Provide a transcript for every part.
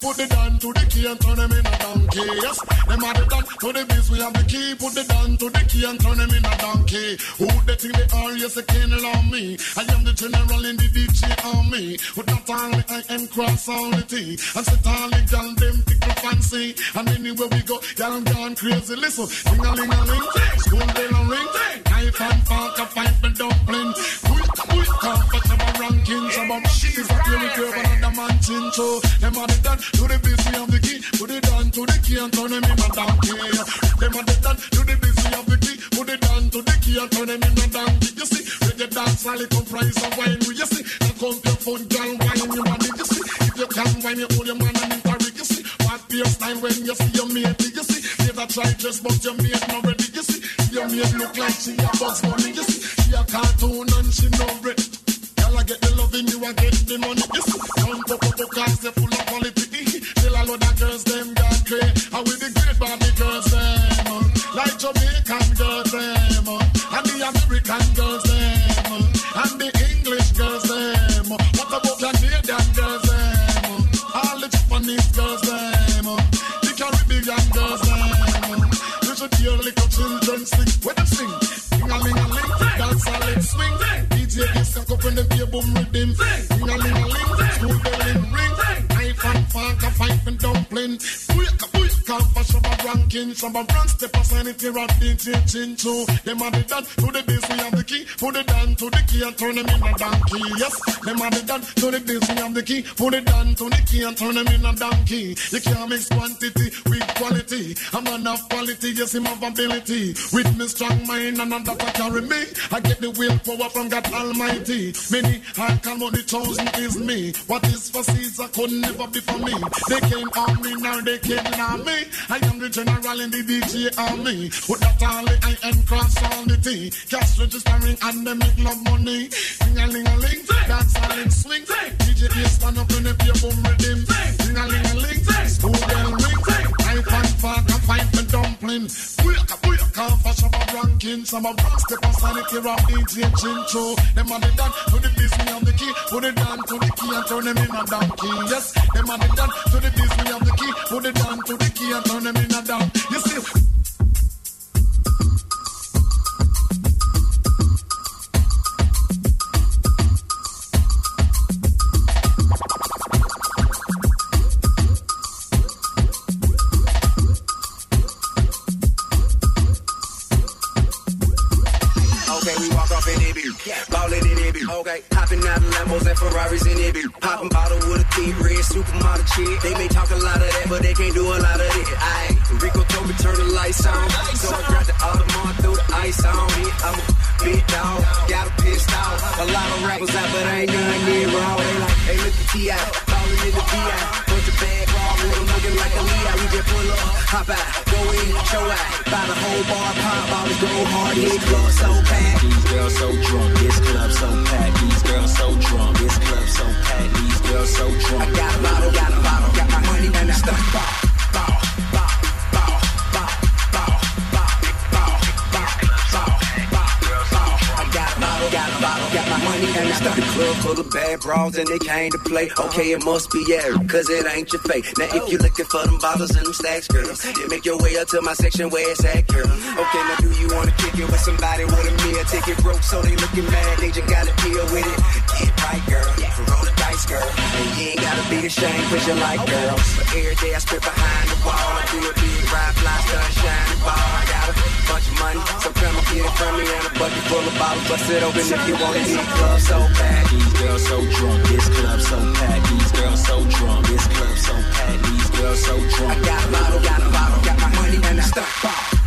Put the down to the key and turn them in a donkey. Yes, them are the down to the biz. We have the key. Put the down to the key and turn them in a donkey. Who they think they are? Yes, they can't allow me. I am the general in the DJ army. With that only I am cross all the T. And set all the gal them tickle fancy. And anywhere we go, gal gone crazy. Listen, sing a ling a ling, school bell a ring. Knife and fork a fight for dumpling. Quick, quick, comfort of a ranking. Some of shit is a theory curve another man chin. So them are the down to the busy of the key, put it down to the key and turn them in a donkey. Them are the done to the busy of the key, put it down to the key and turn them in a donkey. You see, you dance, all it comprise of wine. You see, now come your phone, girl, wine you want it. You see, if you can wine, you hold your man and interrick. You see, what be your style when you see your mate? You see, never try just but your mate not ready. You see, your mate look like she a box money. You see, she a cartoon and she no bread. You I get the money. Come to pop up cars, they full of quality. Till a lot of girls, them got great. And with the great Barbie girls, them. uh, Like Jamaican girls, them. uh, And the American girls, them. uh, And the English girls, them. What about Canadian girls, them. All the Japanese girls, them. The Caribbean girls, them. You should hear little children sing. up when the be boom with them. Sing. Sing. Shabba ranking. Shabba rank, step aside it here at DJ chin so Them are the done to the bass, we have the key. Put it down to the key and turn them in a donkey. Yes, them are the done to the bass, we have the key. Put it down to the key and turn them in a donkey. You can't mix quantity with quality. I'm man of quality, yes, him have ability. With me strong mind and that I carry me. I get the willpower from God Almighty. Many I come on the chosen is me. What is for Caesar could never be for me. They can't harm me, now they can't harm me. I am the general in the DJ army. With that the I am cross all the T. Cash registering and they make love money. Ding a ling a ling, dance all in swing. DJ is stand up in the beer boom rhythm. Ding a ling a ling, school bell ring. Knife and fork and fight and dumpling. Booyaka, booyaka, for shabba ranking. Some of them step it here off DJ Chincho. Them are the done to the business of the key. Put it down to the key and turn them in a donkey. Yes, them are the done to the business of the key. Put it down to the key and turn them in a down. You see, Okay, hopping out of Lambos and Ferraris in it, bitch. Poppin' bottle with a thick red supermodel chick. They may talk a lot of that, but they can't do a lot of it. Aye, Rico told me turn the lights on, so I grabbed the Audemars, threw the ice on it. I'm a big dog, got a pissed off. A lot of rappers out, but I ain't none near wrong. They like, hey, look at T.I. Ballin' in the V.I. Bunch of bad raw with 'em looking like a Leo. We just pull up, hop out, go in, show out. Buy the whole bar, pop bottles, go hard, hit club so packed. These girls so drunk, this club so packed. These girls so drunk, this club so packed. These girls so drunk. I got a bottle, got a bottle, got my money and I stuck money and I stuck. The club full of bad bras and they came to play. Okay, it must be yeah, cause it ain't your fate. Now if you're looking for them bottles and them stacks, girl, then make your way up to my section where it's at, girl. Okay, now do you wanna kick it with somebody with a meal ticket broke so they looking mad? They just gotta deal with it. Get right, girl. The dice, girl. And you ain't gotta be ashamed cause you like girls. But every day I spit behind the wall. I do a big ride, fly, sunshine, and ball. I got a bunch of money, so come and get it from me and a bucket full of bottles. Bust it open if you want it. These clubs so packed. These girls so drunk, this club so packed. These girls so drunk, this club so packed. These girls so drunk. I got a bottle, got a bottle, got my money and I ball,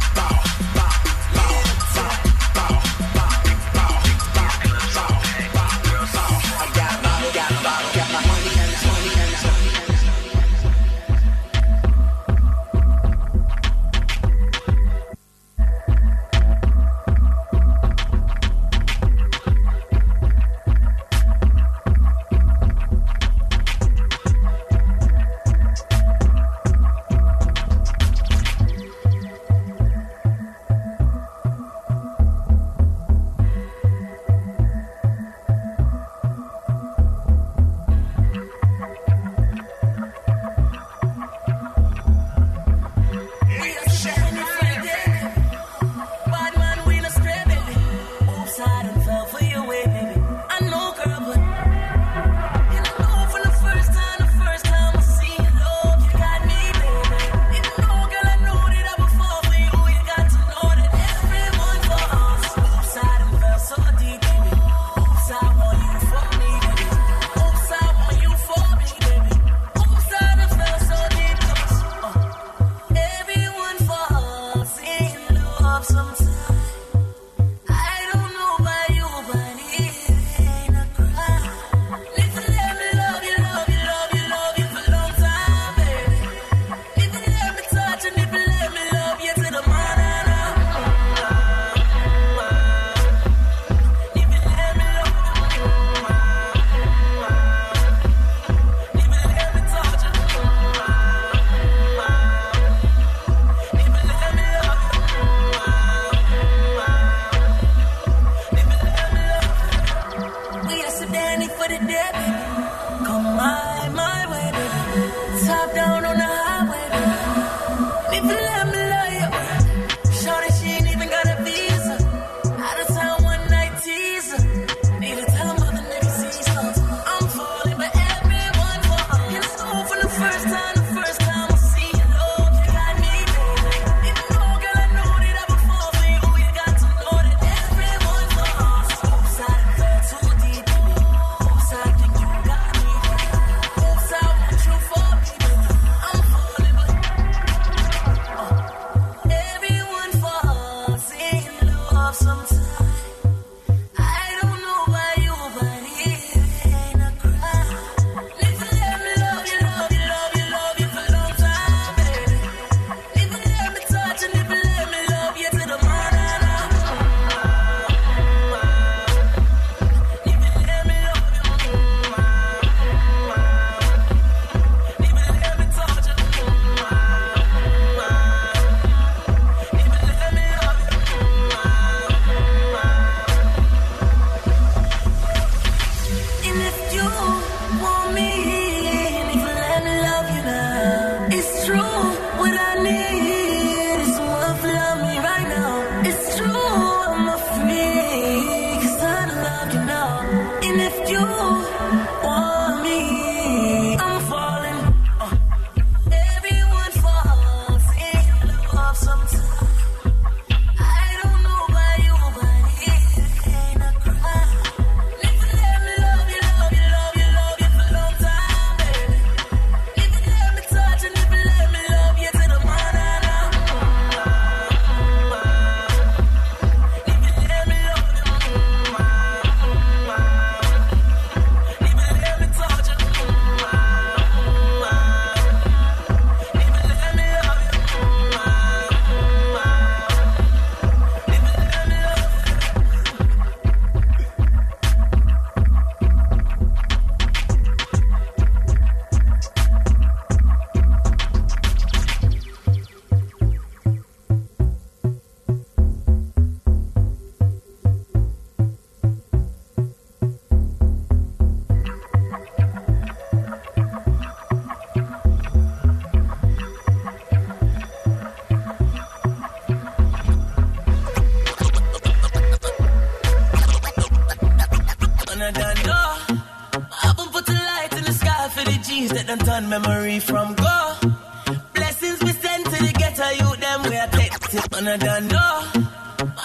it, man, I done no.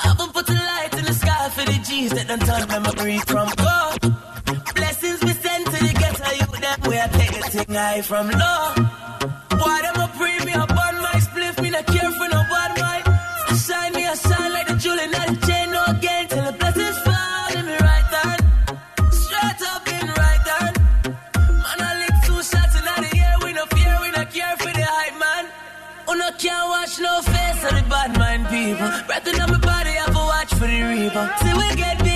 I've been putting light in the sky for the G's that done turned my a from God. Blessings we send to the ghetto, you that way I take the thing high from low. Of the bad mind people. Breath on my body, I have watch for the reaper. See, we get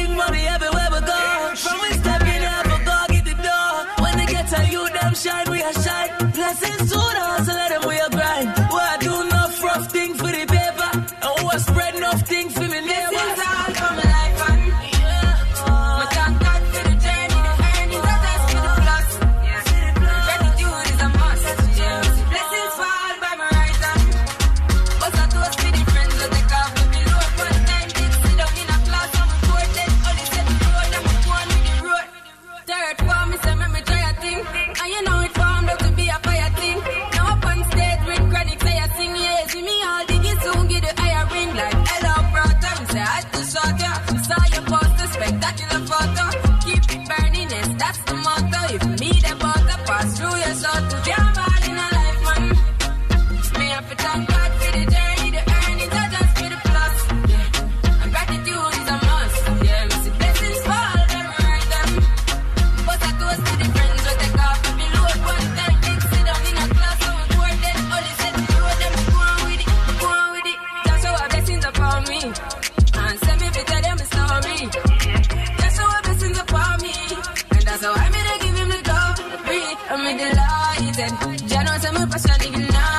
excited. Ya no se me pasa ni.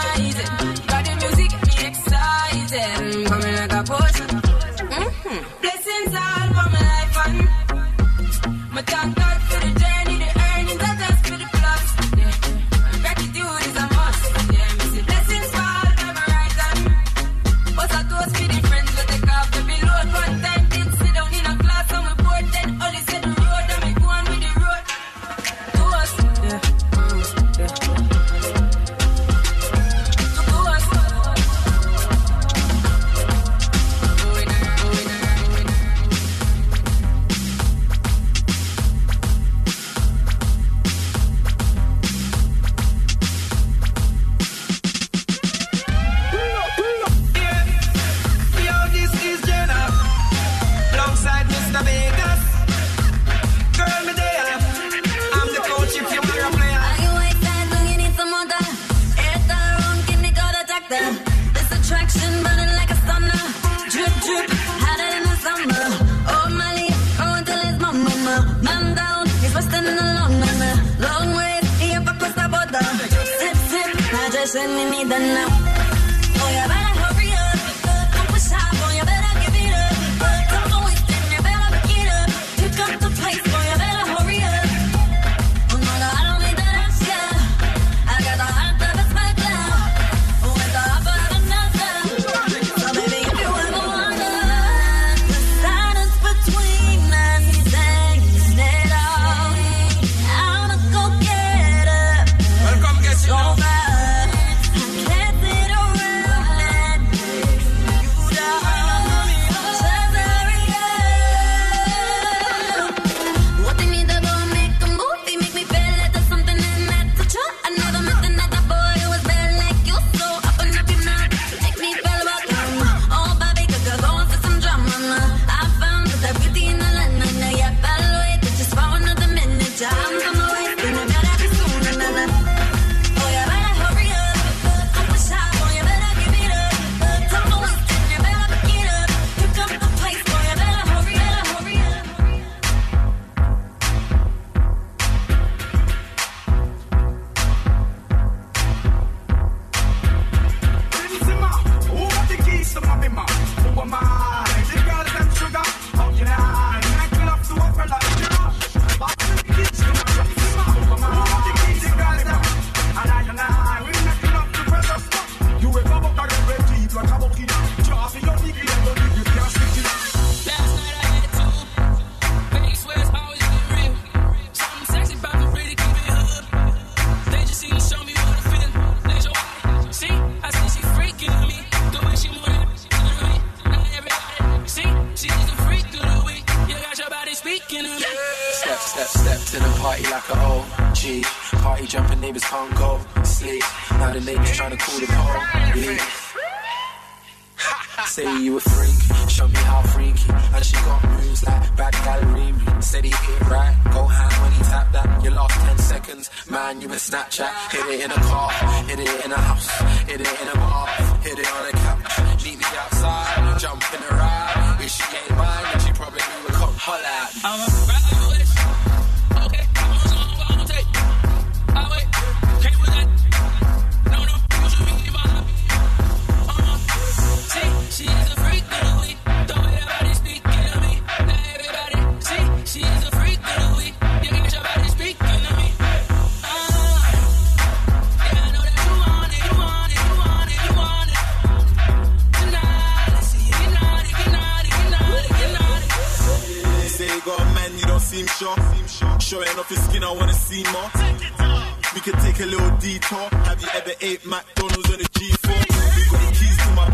eight McDonald's on the G4. We got the keys to my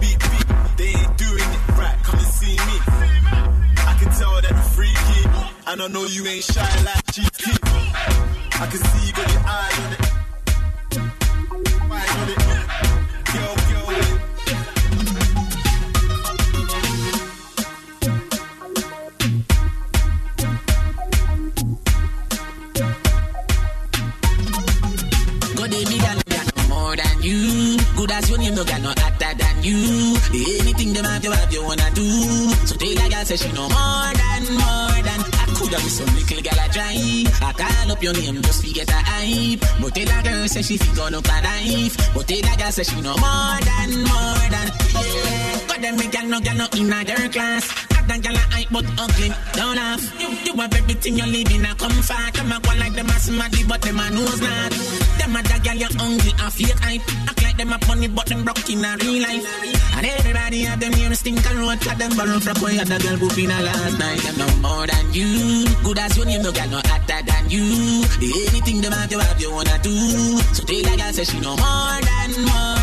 beat beat. They ain't doing it right. Come and see me. I can tell that you're freaky, and I know you ain't shy like. if you gonna life. But they girl say she no more than more than. Yeah. Got them big gal no gal no in a girl class. Got them gal I but ugly don't laugh. You you have everything you live in a comfort. Come a go like them a smarty but them a nose not. them borrow from boy and the girl whooping a last night. Them no more than you. Good as your name, no girl no hotter than you. Anything them have, you have, you wanna do. So take a girl, say she no more than more.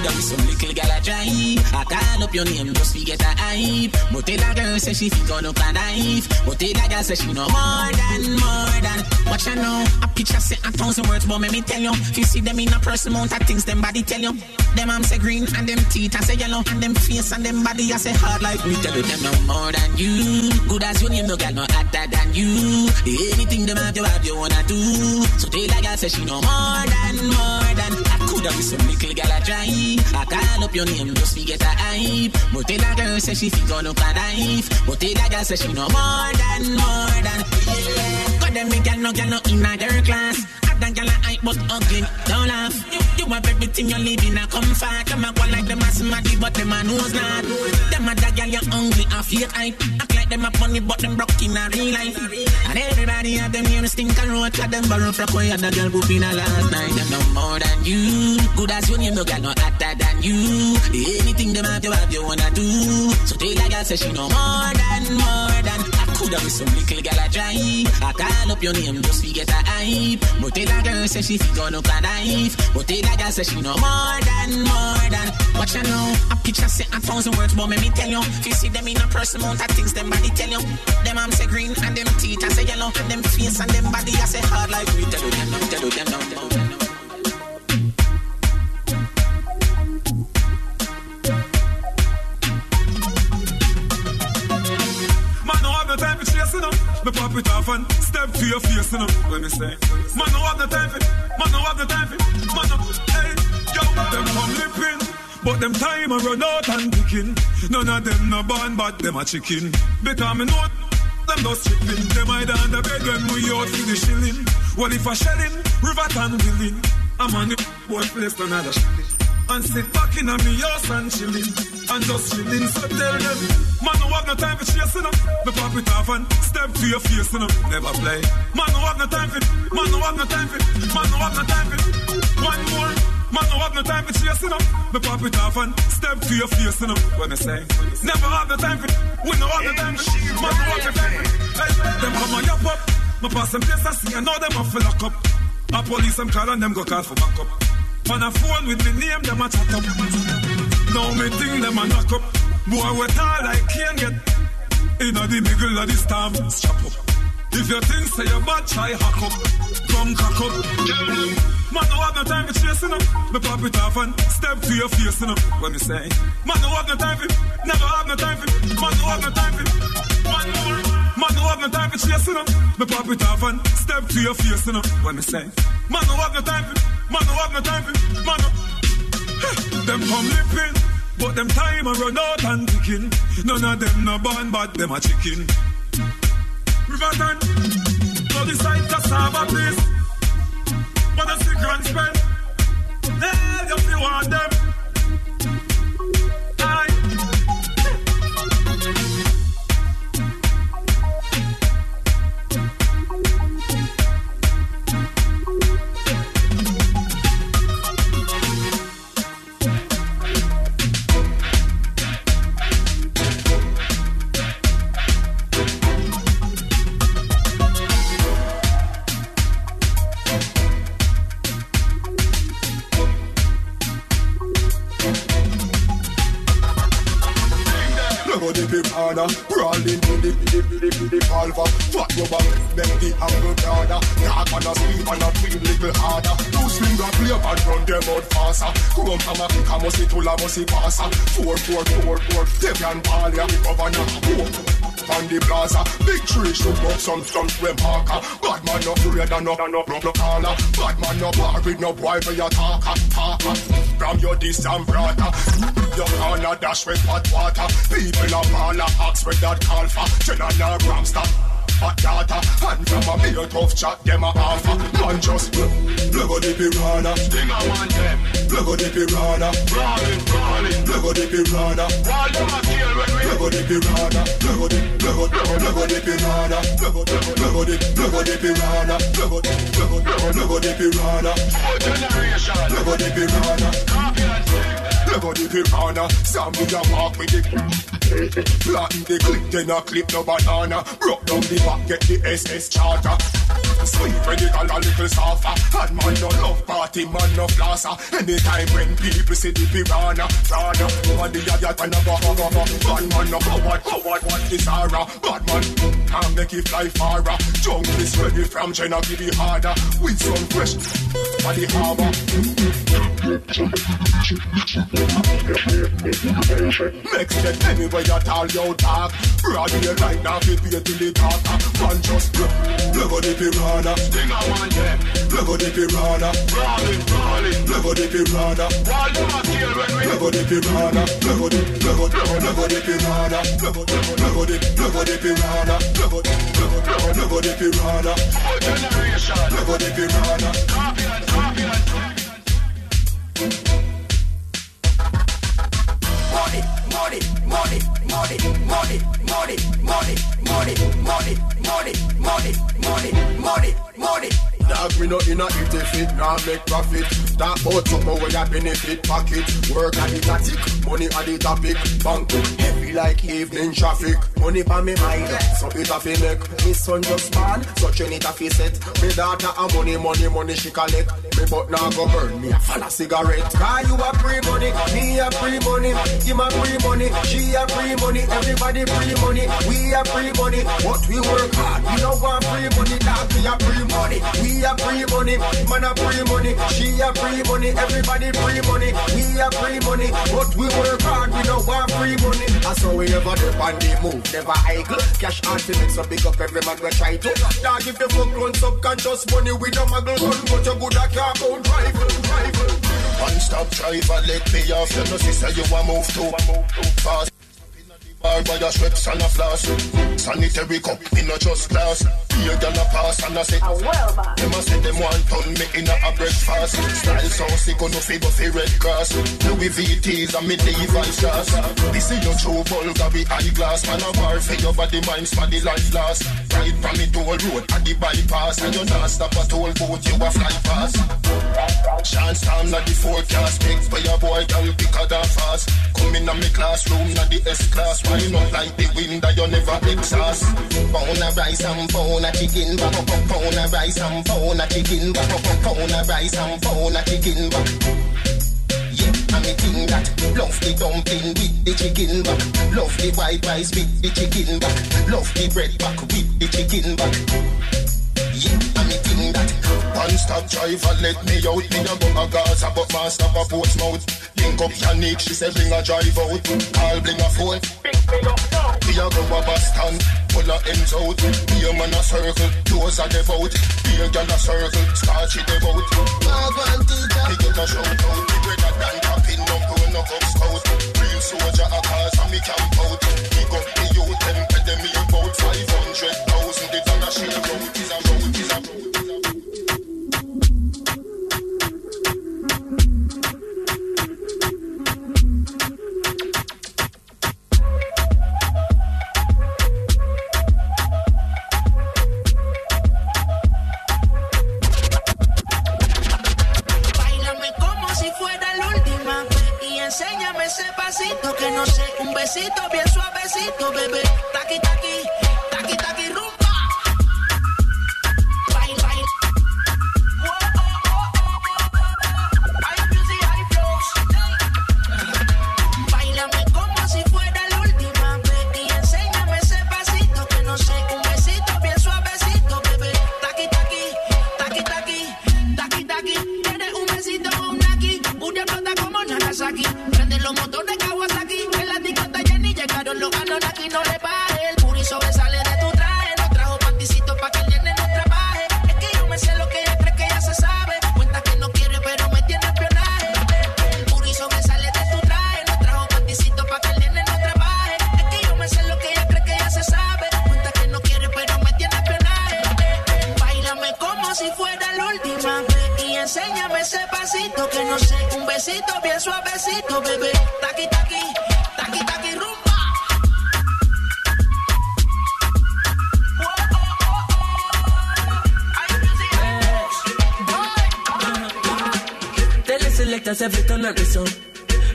Coulda some little girl I drive, I call up your name just to get a hype. But tell girl say she fi gun up a knife. But tell girl say she no more than more than. what I know. A picture say a thousand words, but me me tell you. If you see them in a person, mount of things them body tell you. Them arms say green and them teeth I say yellow and them face and them body I say hard like me tell you them no more than you. Good as your name, no girl no hotter than you. Anything them have you have you wanna do. So tell a girl say she no more than more than. Could have be some little girl a try. I call up your name just to get a hype. But tell that girl say she figure no a knife. But tell that girl say she no more than more than. Cause them big girl no girl no in a girl class sweet but ugly. Don't laugh. You, you have everything you're live in a comfort. Them a go like them a smarty, but them a knows not. Them a that girl you hungry and fake hype. Act like them a funny, but them broke in a real life. And everybody have them here stink and road. Cause them borrow from where the girl who been a last night. Them no more than you. Good as you no girl no hotter than you. Anything them have, you have, you wanna do. So tell a girl say she no more than, more than. Coulda be some little girl a drive. I call up your name just to get a hype. But tell a girl say she fi gonna up a knife. But tell a girl say she no more than, more than. What you know? A picture say a thousand words, but me tell you. If you see them in a person, amount of things them body tell you. Them arms say green and them teeth I say yellow. Them face and them body I say hard like we tell you them now, tell you them now, Me pop it off and step to your face, you know. Let me say. Man, no have no time for. Man, have no time for. Man, no. Hey, yo, them come lipping. But them time a run out and picking. None of them no born, but them a chicken. Because me know them just tripping. Them hide the bed when we out for the shilling. What if I shelling? River and willing. I'm on the boy place another shilling. And sit back in a me house and chilling. And just chilling. So tell them, man, no have no time for chasing up. Pop it off and step to your face, know. Never play. Man, no have no time for. Man, no have no time for. Man, no have no time for. One more. Man, no have no time for chasing up. Me pop it off and step to your face, know. When I say, never have the time for. We no have the time for. Man, no have the time for. Hey, them come on your pop. Me pass them place I see, I know them off for lock up. A police them call and them go call for backup. On a phone with me name, them a chat up. Now me think them a knock up. Boy, what all I can get. Inna the middle of the storm, strap up. If you think say you bad, try hack up. Come cock up. Man, no have no time for chasing up. Me pop it off and step to your face, you know. What me say? Man, no have no time for. Never have no time for. Man, no have no time for. Man, no have no time for chasing up. Me pop it off and step to your face, you know. What me say? Man, no have no time for. Man, no have no time for. Man, no. Them come lipping, but them time a run out and ticking. None of them no born, but them a chicken. Riverton, so the site cassava place. But a sick grand spend. If you want them. A musty to passa. Four four four four. Debian Palia, governor. Four. On the plaza, big tree shoot up some stunts with marker. Bad man no afraid and no no no no caller. Bad man no worried, no boy for your talker, ah, talker. Ah. From your distant brother, your corner dash with hot water. People a ball a ask where that call for. General Ramster. Hot data, and from a beer tough chat, them a offer. Man just look at the piranha. Sting I want them. At the piranha. Brawling. Look at the piranha. Wall them a kill when we. At the piranha. At the, at, look at the piranha. At, look at the, at the piranha. Look at, look at the piranha. Four generation. At the piranha. Copy and sing. At the piranha. Some me a walk with the. Planting the clip, then a clip no banana. Broke down the back, get the SS charter. Sweet medical a little softer. And man no love party, man no flosser. Anytime when people see the piranha, piranha. Over the yaya and a go go. Bad man no forward, forward, what is Zara? Bad man can't make it fly farther. Jungle is ready from China, give it harder. With some fresh for the harbor. Next step, anyway at all you talk Broad in the line, now keep you till it talk Man just blow, blow the piranha Sting a man, yeah Blow the piranha Brawling, brawling Blow the piranha While you must kill when we Blow the piranha Blow the, blow, blow, blow the piranha Blow, blow, blow the, blow the piranha Blow, blow, blow, blow the piranha Four generation Blow the piranha Copy and copy benefit pocket. Work at the tactic, money at the topic. Bank heavy like evening traffic. Money pa me mind, so it a fi make. Me son just born, so train it a fi set. Me daughter a money, money, money she collect. Me but now go burn me a fall a cigarette. Cause you a free money, me a free money. Him a free money, she a free money. Everybody free money, we a free money. But we work hard, we don't want free money. Dog, we a free money, we a free money. Man a free money, she a free money. Everybody free money, we a free money. But we work hard, we don't want free money. And so we never dip on the move, never idle. Cash ultimate, so big up every man we try to. Dog, if you fuck run subconscious money, we don't muggle run, but you good at car out rival, rival. One stop driver, let me off. You know, sister, you a move too fast. Bar by your strips and a floss Sanitary cup, me no just glass. Here girl a pass and I say Them a say them want turn me in a, a breakfast. Style so sick on no figure fi red cross Louis VT's and me Levi's shoes This is your true vulgar be eyeglass. Man a war for your body mind for the life last. Right from me toll road at the bypass. And you not stop a toll boat you a fly past Chance time na the forecast. Big for your boy girl quicker than fast. Come in a me classroom na the S you not like the wind that you never exhaust? Pound of rice and pound of chicken back up up Pound of rice and pound of chicken back up up Pound of rice and pound of chicken back Yeah, and me think that Love the dumpling with the chicken back Love the white rice with the chicken back Love the bread back with the chicken back Yeah, and me think that One stop driver let me out. Me a go a Gaza but master a Portsmouth Link up Yannick she say bring a drive out. Call bring a phone. Me a go a bus stand Pull a ends out. Me a man a circle Those are the vote. Be a gal a circle Scotch it the vote Me get a shout out Me better than tapping No grown up up scout. Real soldier a cause and me camp out. Pick up the youth Them pay them me about 500,000 It's on a shell road Is a road Is a road un besito bien suavecito, bebé. Taqui, taqui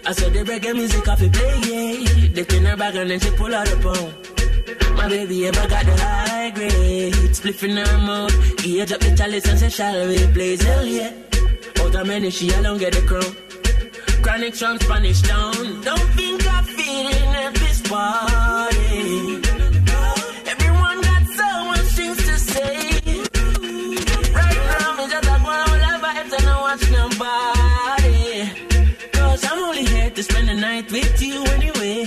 I saw the reggae music off it play, yeah. They turn her back and then she pull out the phone. My baby ever got the high grade. Spliff in her mouth. Age up the chalice and say, shall we blaze? Hell yeah. Out of many, she alone get the crown. Chronic strong Spanish town. Don't think I'm feeling at this party. Night with you anyway.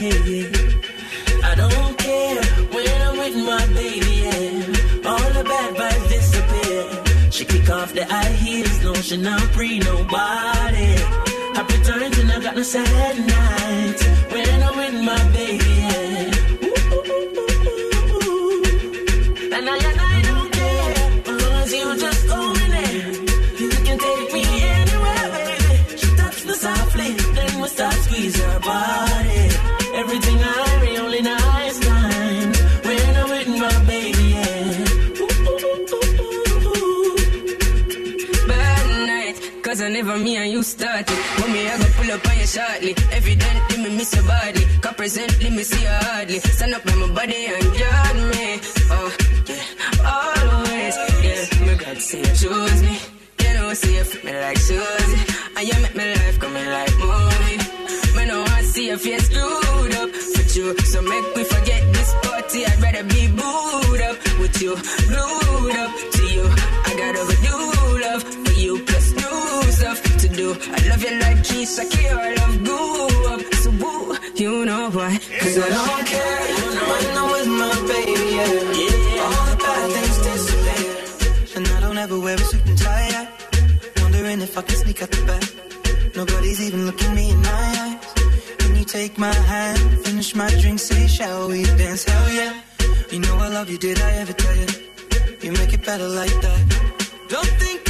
I don't care when I'm with my baby, yeah. All the bad vibes disappear. She kick off the high heels, no she not free nobody. Happy times and I got no sad nights when I'm with my baby. And I and I don't you just. You can take me anywhere, baby. She me softly, then we start squeeze I never me and you started. Me, I go pull up on you shortly. Evidently, me miss your body. Cause presently, me see you hardly. Stand up on my body and guard me. Oh, yeah, always. Yeah, my God say you choose me. You know, see you fit me like Susie. And you make my life coming like movie. Me no want see your face screwed up with you. So make me forget this party. I'd rather be booed up with you. Glued up to you. I gotta overdue I love you like Keisha K. I love up. So woo, you know why. Cause I don't care when I'm with my baby, yeah. All the bad things disappear. And I don't ever wear a suit and tie. yeah. Wondering if I can sneak out the back. Nobody's even looking me in my eyes. Can you take my hand, finish my drink, say, shall we dance? Hell yeah. You know I love you, did I ever tell you? You make it better like that. Don't think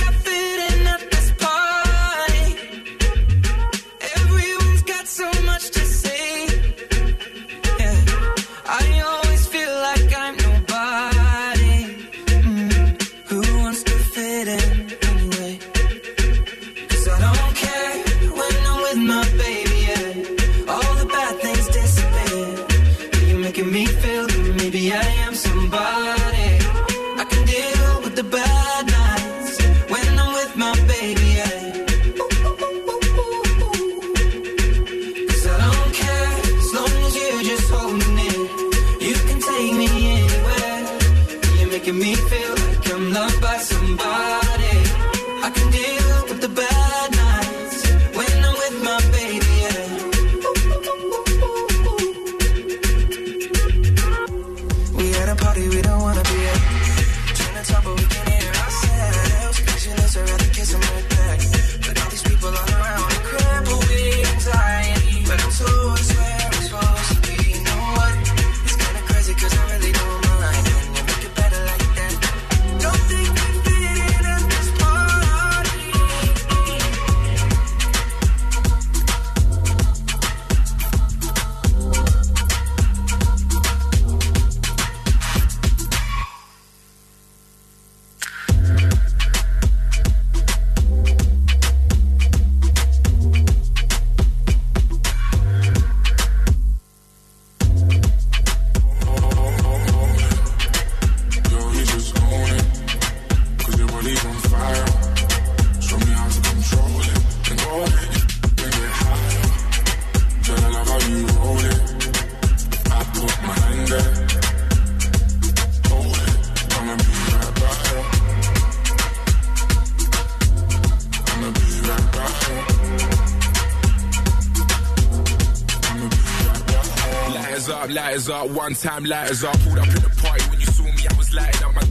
up, one time lighters up. Pulled up in the party when you saw me, I was lighting up my.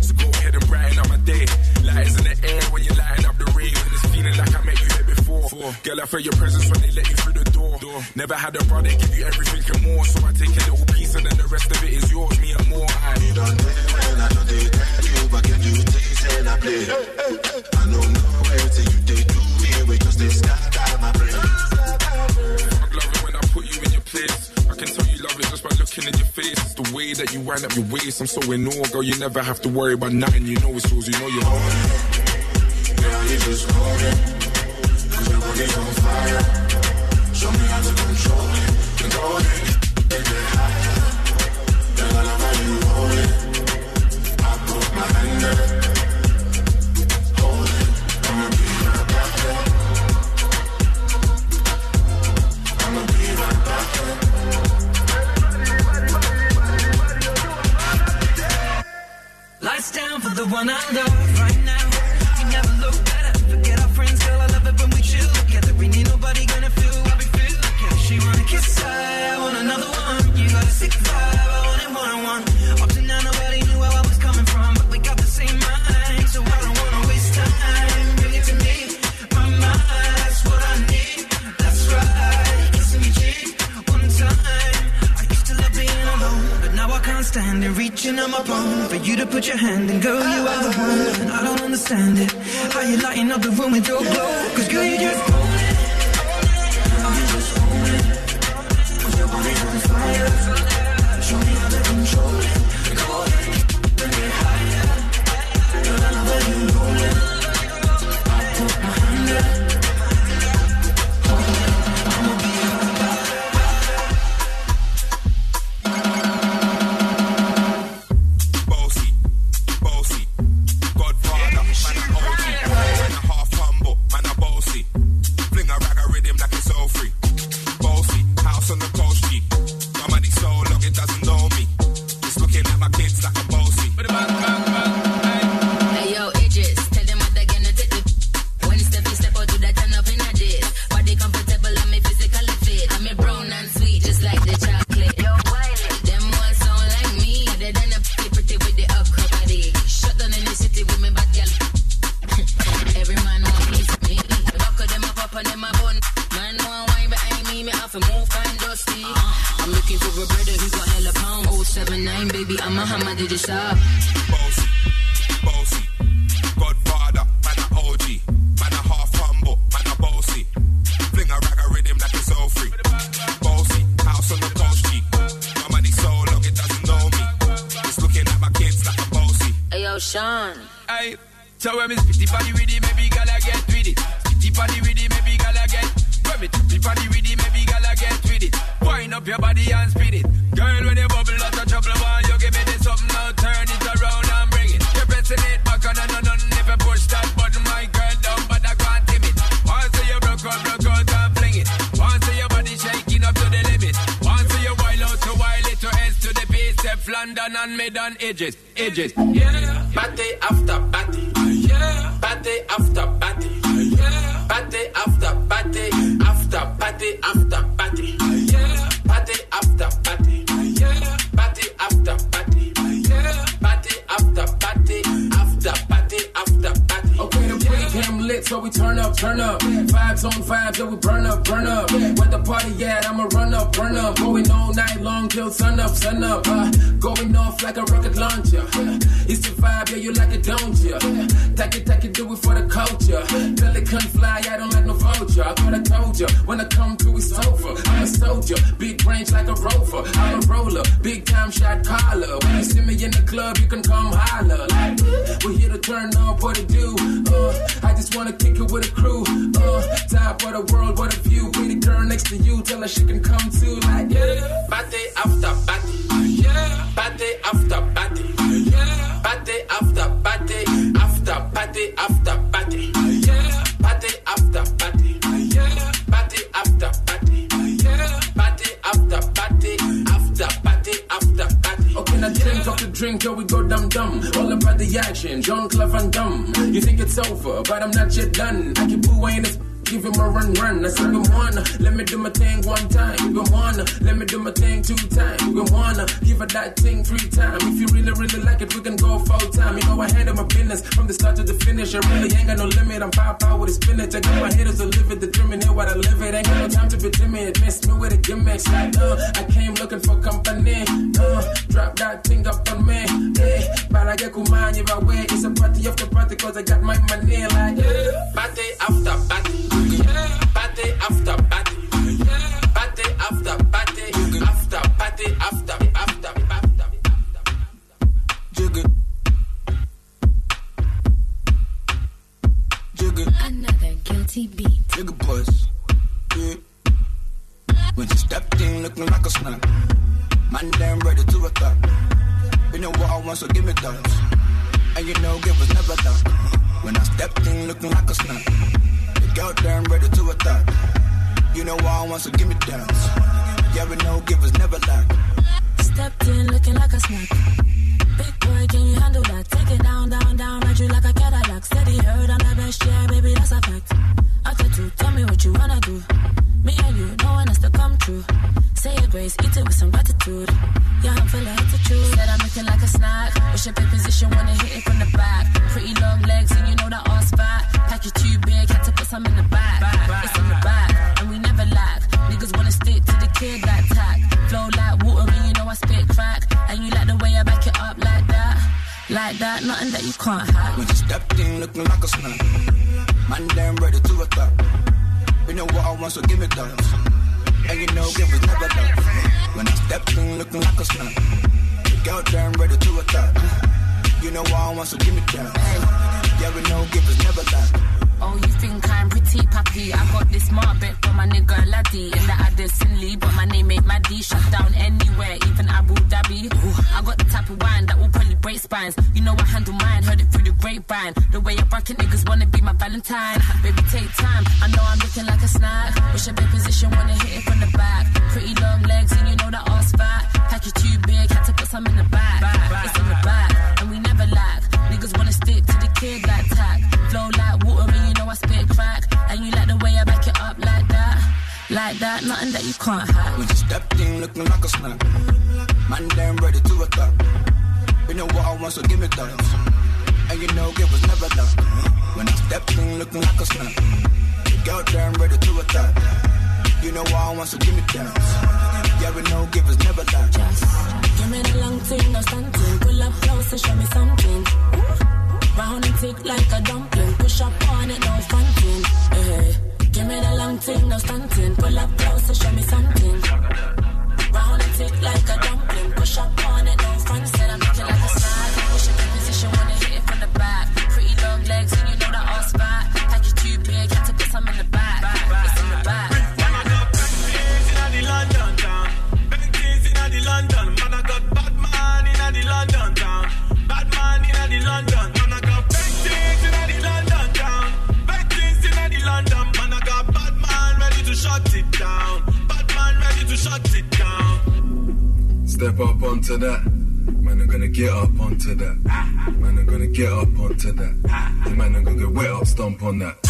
So go ahead and brighten up my day. Lighters in the air when you're lighting up the rave. And it's feeling like I met you here before. Girl, I felt your presence when they let you through the door. Never had a brother give you everything and more. So I take a little piece and then the rest of it is yours, me and more. I don't when I know they tell you, but can you taste and I play? I don't know that you wind up your waist. I'm so in awe, girl. You never have to worry about nothing. You know it's yours. You know you're home. Girl, you just hold it. Standing, reaching on my palm for you to put your hand in. Girl, you are the one, and I don't understand it. How you lighting up the room with your glow? Cause girl, you just step and mid on edges, edges. Yeah. Party after party. Yeah. Party after party. Yeah. Party after party. After party after we turn up, turn up. Vibes on vibes, yeah, we burn up, burn up. Where the party at, I'ma run up, burn up. Going all night long till sun up, sun up. Uh, going off like a rocket launcher. It's the vibe, yeah, you like it, don't ya? Take it, take it, do it for the culture. Till it can fly, I don't like no vulture. I thought I told ya, when I come through, it's over. I'm a soldier, big range like a rover. I'm a roller, big time shot caller. When you see me in the club, you can come holler. Like, we're here to turn up, what it do? Uh, I just wanna kick it with a crew. Uh, top of the world, what a view. Pretty girl next to you, tell her she can come too. Like, yeah. Party after party. Yeah. Party after party. Yeah. Party after party. After party after drink till we go dum dum. All about the action, Jean Claude Van Damme. You think it's over, but I'm not yet done. I keep booing this. Give him a run, run. I said, you wanna let me do my thing one time. You wanna let me do my thing two times. You wanna give her that thing three times. If you really, really like it, we can go full time. You know I handle my business from the start to the finish. I really ain't got no limit. I'm pop out with a spinach. I got my hitters to live it, determine it what I live it. Ain't got no time to be timid. Miss me with a gimmick. like uh. I came looking for company. Uh, that thing up on me. Hey, but I get kumani if I way. It's a party after party cause I got my money like yeah. Party after party. Yeah. Party after party. Want, so give me that. And you know, give us never that. When I stepped in looking like a snack. The girl damn ready to attack. You know I want, so give me dance. Yeah, we know, give us never lack. Stepped in looking like a snack. Big boy, can you handle that? Take it down, down, down, ride you like a Cadillac. Steady heard on the best, yeah, baby, that's a fact. Attitude, tell me what you wanna do. Me and you, no one has to come true. Say your grace, eat it with some gratitude. Yeah, I'm feeling choose. Said I'm looking like a snack. Up in position, wanna hit it from the back. Pretty long legs, and you know that ass fat. Pack you too big, had to put some in the back. It's in the back, and we never lack. Niggas wanna stick to the kid like tack. Flow like water, and you know I spit crack. And you like the way I back it up Like that, Like that, nothing that you can't hide. When you stepped in looking like a snack. Man, damn ready to attack. You know what I want, so give me that. And you know it was never that. When I stepped in looking like a snack. The girl damn ready to attack. You know I want, so give me that. Yeah, we know it was never that. Oh, you think I'm pretty pappy? I got this Marbet from my nigga Laddie. In the Addison Lee, but my name ain't Maddie. Shut down anywhere, even Abu Dhabi. Ooh, I got the type of wine that will probably break spines. You know I handle mine, heard it through the grapevine. The way I rock it, niggas wanna be my Valentine. Baby, take time. I know I'm looking like a snack. Wish a big position, wanna hit it that, nothing that you can't hide. When you stepped in looking like a snack. Man, damn ready to attack. You know what I want, so give me that. And you know it was never that. When I stepped in looking like a snack. Girl damn ready to attack. You know what I want, so give me that. Yeah, we know it was never that. Give me the long thing, no stunting. Pull up close and show me something. Round and thick like a dumpling. Push up on it, no fronting. Hey. Give me the long thing, no stunting. Pull up close and show me something. Round and thick like a dumpling. Push up on it, no front. Said I'm looking like a slide. Push up in position, wanna hit it from the back. Pretty long legs, and you know Step up onto that. Man, I'm gonna get up onto that. Man, I'm gonna get up onto that. Man, I'm gonna get wet up, stomp on that.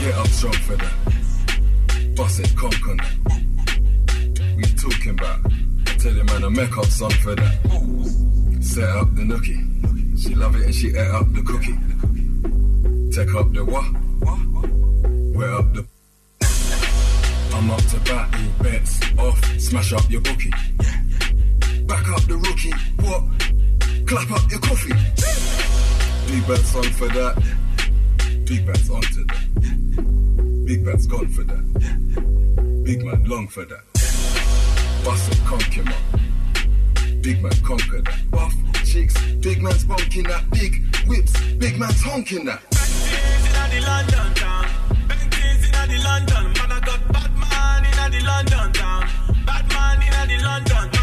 Get up strong for that. Boss it, conk on that. We talking about? Tell you, man, I make up song for that. Set up the nookie. She love it and she ate up the cookie. Take up the what? Wet up the. I'm up to bat, bets off, smash up your bookie. Back up the rookie, what? Clap up your coffee. Big bets on for that. Big bets onto that. Big bets gone for that. Big man long for that. Bust it, conquer. Big man conquer that. Buff chicks. big man's bonking that. Big whips, big man's honking that. the London town. In the London. Man, I got bad man in the London town. Bad man in the London. Man,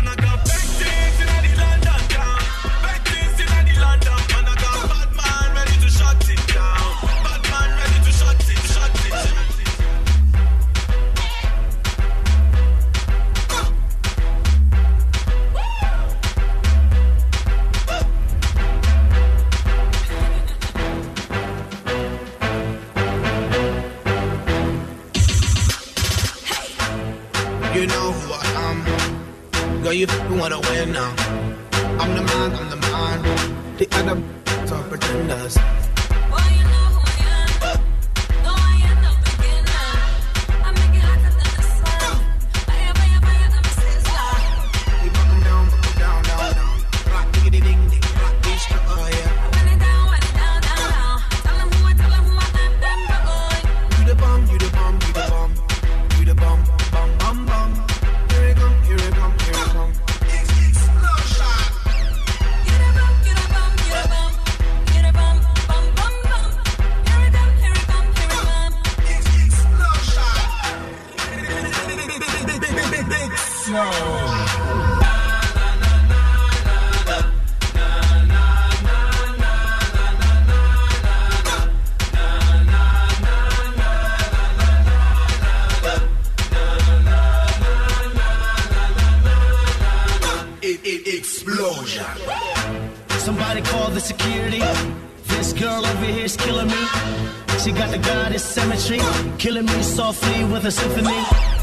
you wanna win now. I'm the man, I'm the man. The other are pretenders. It, it, explosion. Somebody call the security. This girl over here is killing me. She got the goddess symmetry, killing me softly with a symphony.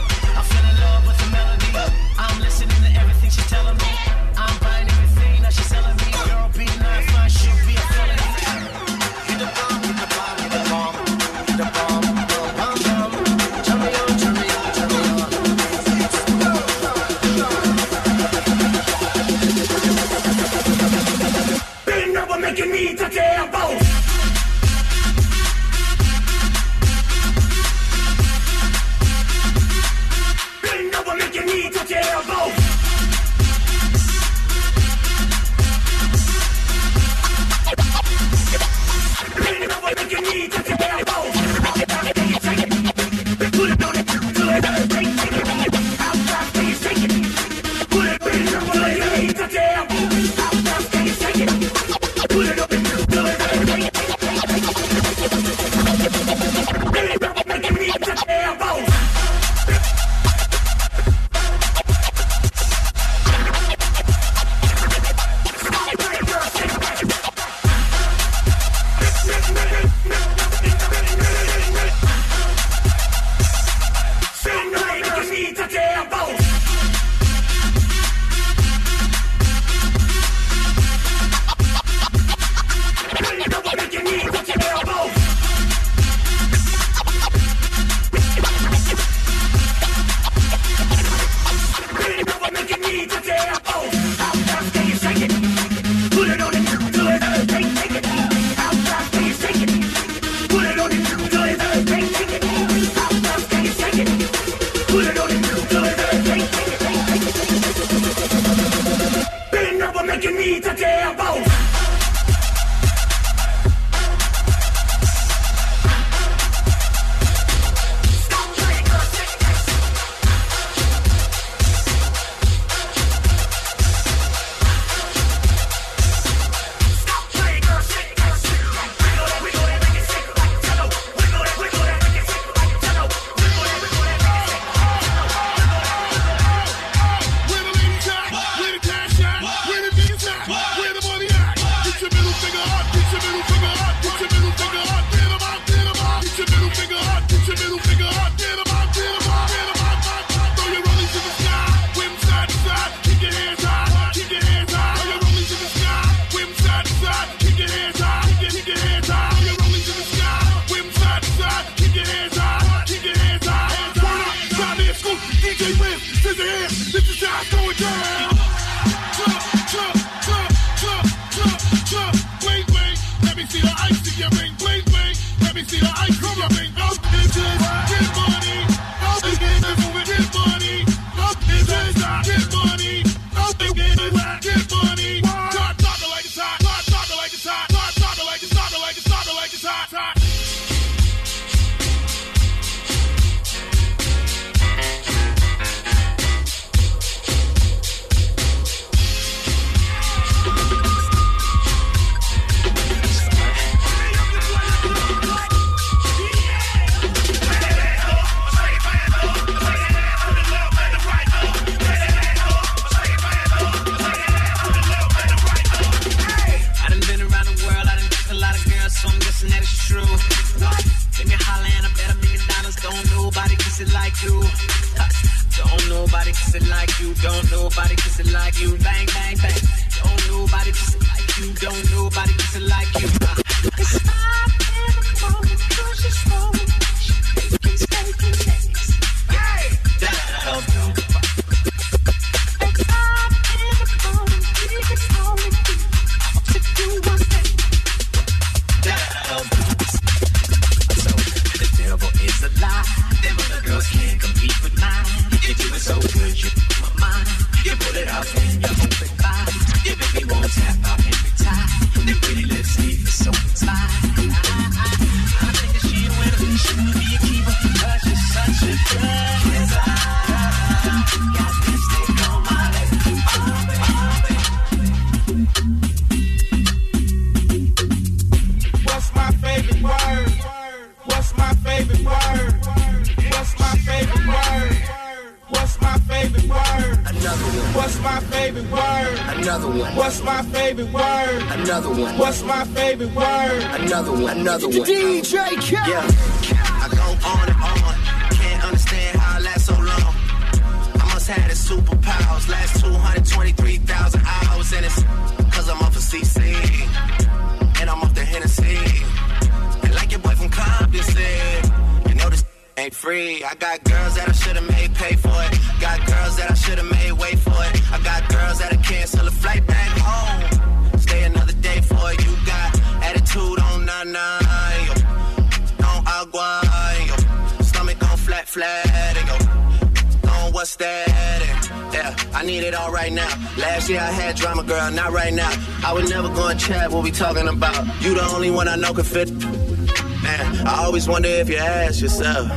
Right now. Last year I had drama, girl, not right now. I would never go and chat what we talking about. You the only one I know can fit. Man, I always wonder if you ask yourself,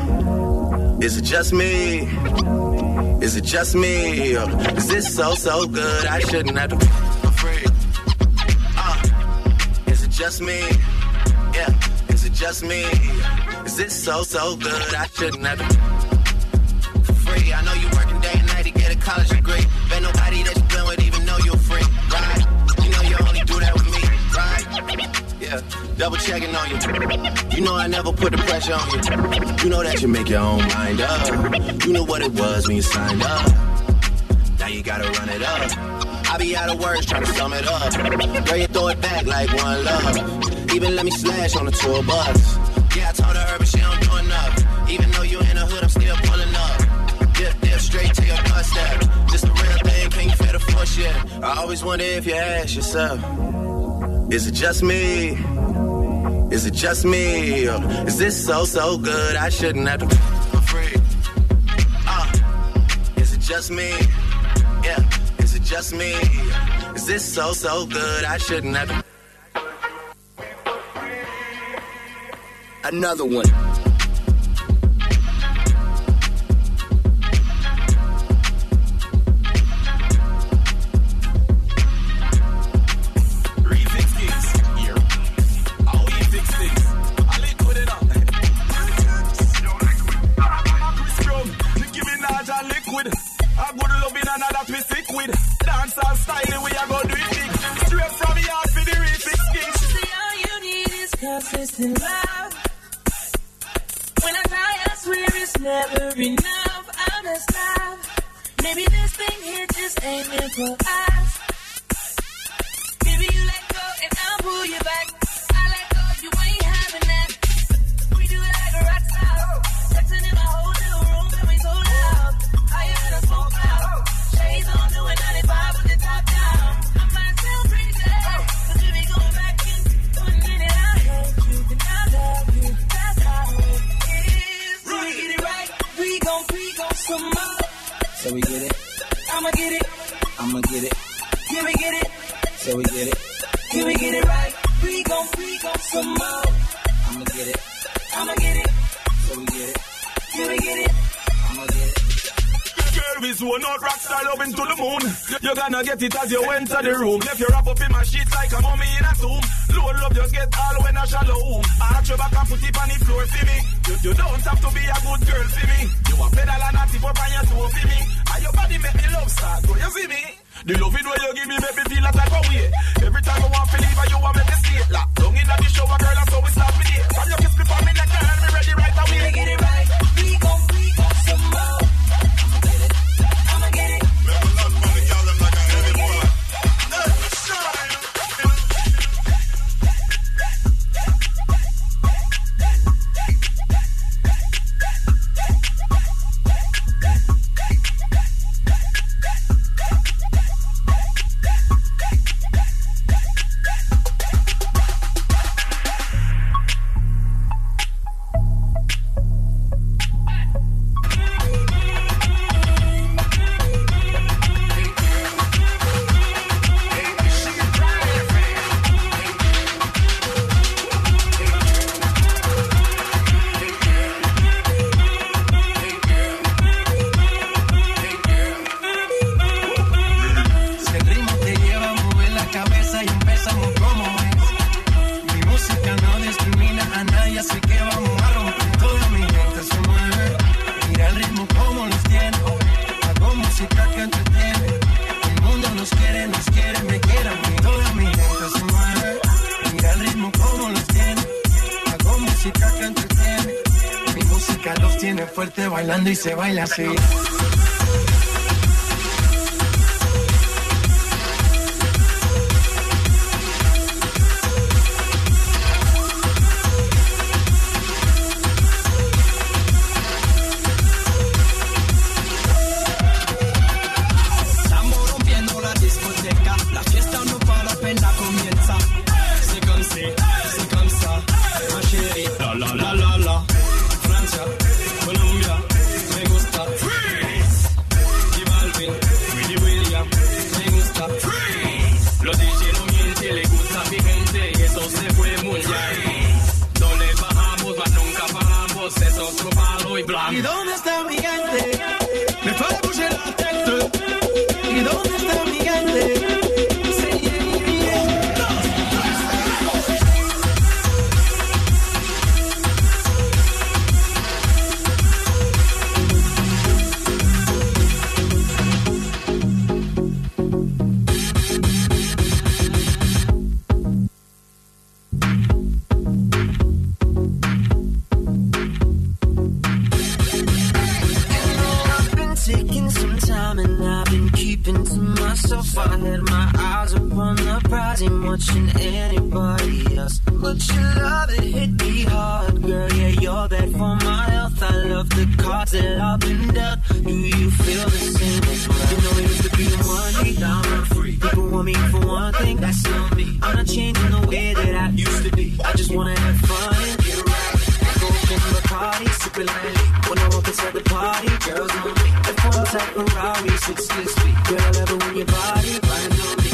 is it just me? Is it just me? Or is this so, so good? I shouldn't have to be afraid. Uh, is it just me? Yeah, is it just me? Is this so, so good? I shouldn't have to for free. I know you working day and night to get a college degree. Nobody that you been with even know you're free, right? You know you only do that with me, right? Yeah, double checking on you. You know I never put the pressure on you. You know that you make your own mind up. You know what it was when you signed up. Now you gotta run it up. I be out of words trying to sum it up. Girl, you throw it back like one love. Even let me slash on the tour bus. Yeah, I told her, but she don't do enough. Even though you in the hood, I'm still pulling up. Dip, dip, straight to your doorstep. Just a real force yet? I always wonder if you ask yourself, is it just me? Is it just me? Or is this so, so good? I shouldn't have to be afraid. Uh, is it just me? Yeah, is it just me? Is this so, so good? I shouldn't have to. Another one. Never enough. Honest love. Maybe this thing here just ain't meant for us. Up into the moon. You're gonna get it as you enter the room. Left your wrap up in my sheets like a mummy in a tomb. Load up, just get all when I shallow room. Arch your back and put it on the floor for me. You, you don't have to be a good girl for me. You a pedal and a tip up on your toe for me. And your body make me love start. Do you see me? The love it where you give me me feel a type of way. Every time I want to leave, you want me to stay. Lock down in the shower, girl, that's how we start with it. From your se baila así. Myself. I had my eyes upon the prize, ain't watching anybody else. But your love it hit me hard, girl. Yeah, you're bad for my health. I love the cards that I've been dealt. Do you feel the same as well? You know it used to be the one day down I'm free. People want me for one thing, that's not me. I'm not changing the way that I used to be. I just wanna have fun in the party, sipping lightly. When I walk inside the party, girls on me. If one type Ferrari, six six feet. Girl, I love it when your body right on me.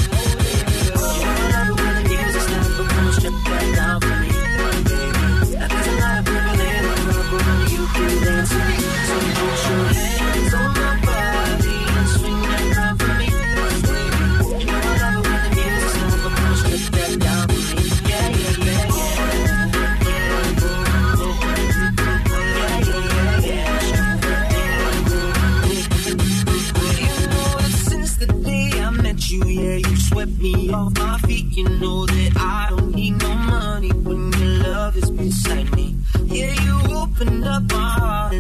Yeah. I love when the music's loud, but come strip that down for me. Now there's a lot of people in only you dance with me. Swept me off my feet. You know that I don't need no money when your love is beside me. Yeah, you opened up my heart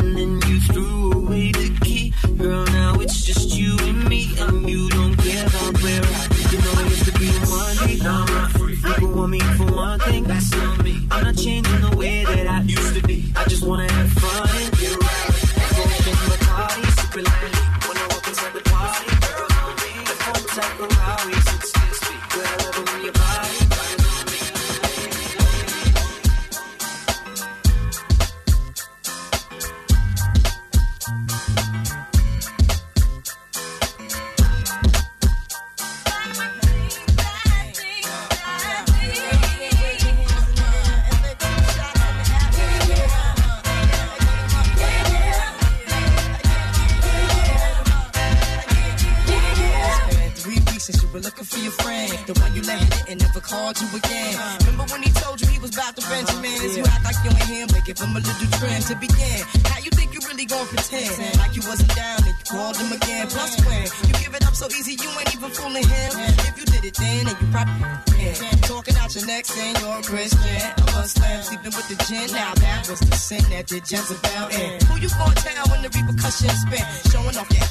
never called you again. Remember when he told you he was about to Benjamins? You act like you ain't him, but give him a little trim to begin. How you think you really gonna pretend like you wasn't down and you called him again? Plus when you give it up so easy, you ain't even fooling him. If you did it then, and you probably can. Talking out your neck saying you're a Christian, a Muslim, sleeping with the gin. Now that was the sin that did Jezebel in. Who you gonna tell when the repercussions spin? Showing off your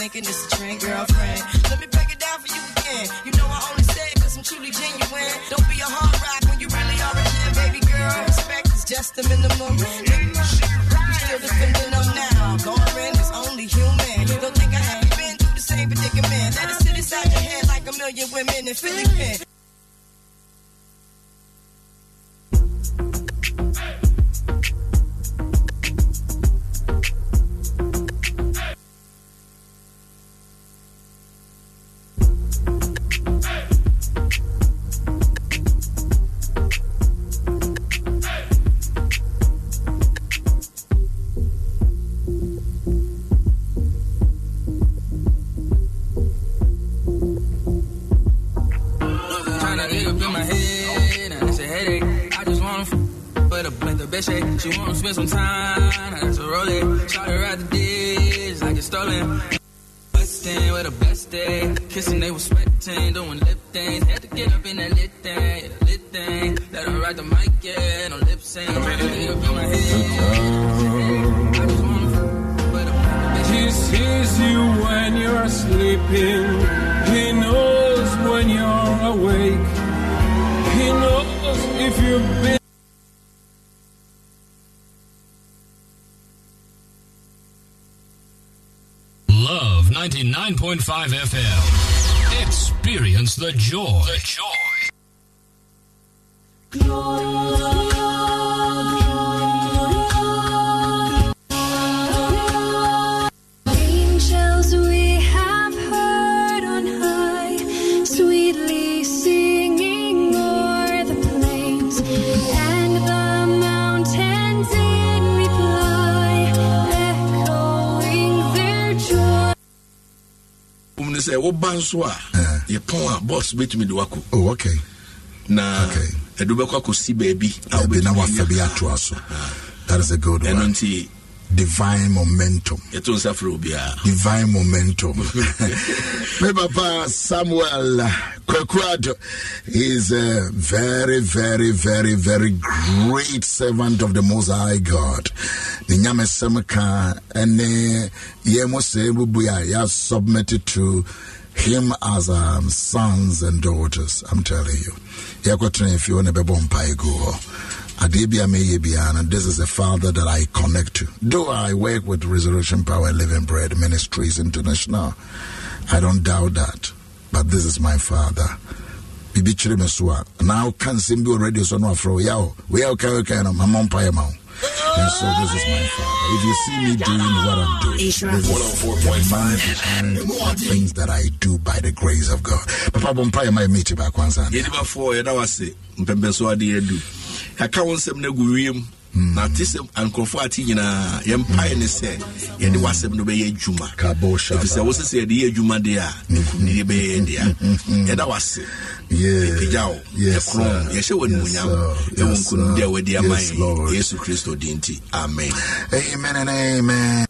thinking it's a trend, girlfriend. Let me break it down for you again. You know I only I'm truly genuine. Don't be a hard rock when you really are a gem, baby girl. Respect is just the minimum. Nigga, still defending them now. Lauren is only human. Don't think I haven't been through the same predicament? Let it sit inside your head like a million women in Philly pen. Love 99.5 FM. Experience the joy. The joy. Angels sɛ woba nso a yɛpɔn a box bɛtumi de wakɔ oh, okay. na ɛde wobɛkɔ akɔsi baabi a wobɛtumi atoa so. That is a good ɛno one. nti Divine momentum. yɛto nsa frɛ obiara Divine momentum. Me papa Samuel Kwekuado is a very, very, very, very great servant of the Most High God. The nyamesɛm ka ɛne yɛn mo sɛ bubu a yɛ submitted to him as um, sons and daughters. I'm telling you. Yɛkɔtena efie ne bɛbɔ mpae gu hɔ. adeɛ bi a meyɛ biara this is a father that i connect to. Do i work with resurrection power living bread ministries international i don't doubt that but this is my father. Biribi kyerɛ me so a na woka nsɛm bi wɔ radio so no afrɛ wo yao. Wei a woka wokae no mamɔ mpaeɛ ma wo and so this is my father. If you see me doing what I'm doing, this is oh the man things that I do by the grace of God. Papa Bompire, my meet you back once. yɛde bafoɔ yɛda wase mpɛmpɛ ade adu yɛaka wo nsɛm no agu wiem na te sɛ nkurɔfoɔ ate nyinaa yɛmpae ne sɛ yɛde w'asɛm no bɛyɛ adwuma. Ɛfiri sɛ wo sɛ sɛ yɛde yɛ adwuma deɛ a ne bɛyɛ yɛ dea yɛda wase. Yɛpagya wo. Yɛkorɔn yɛhyɛ wɔ animonyam ɛwɔ nkonimdi a wadi ama yesu kristo din nti. Amen. Amen and amen.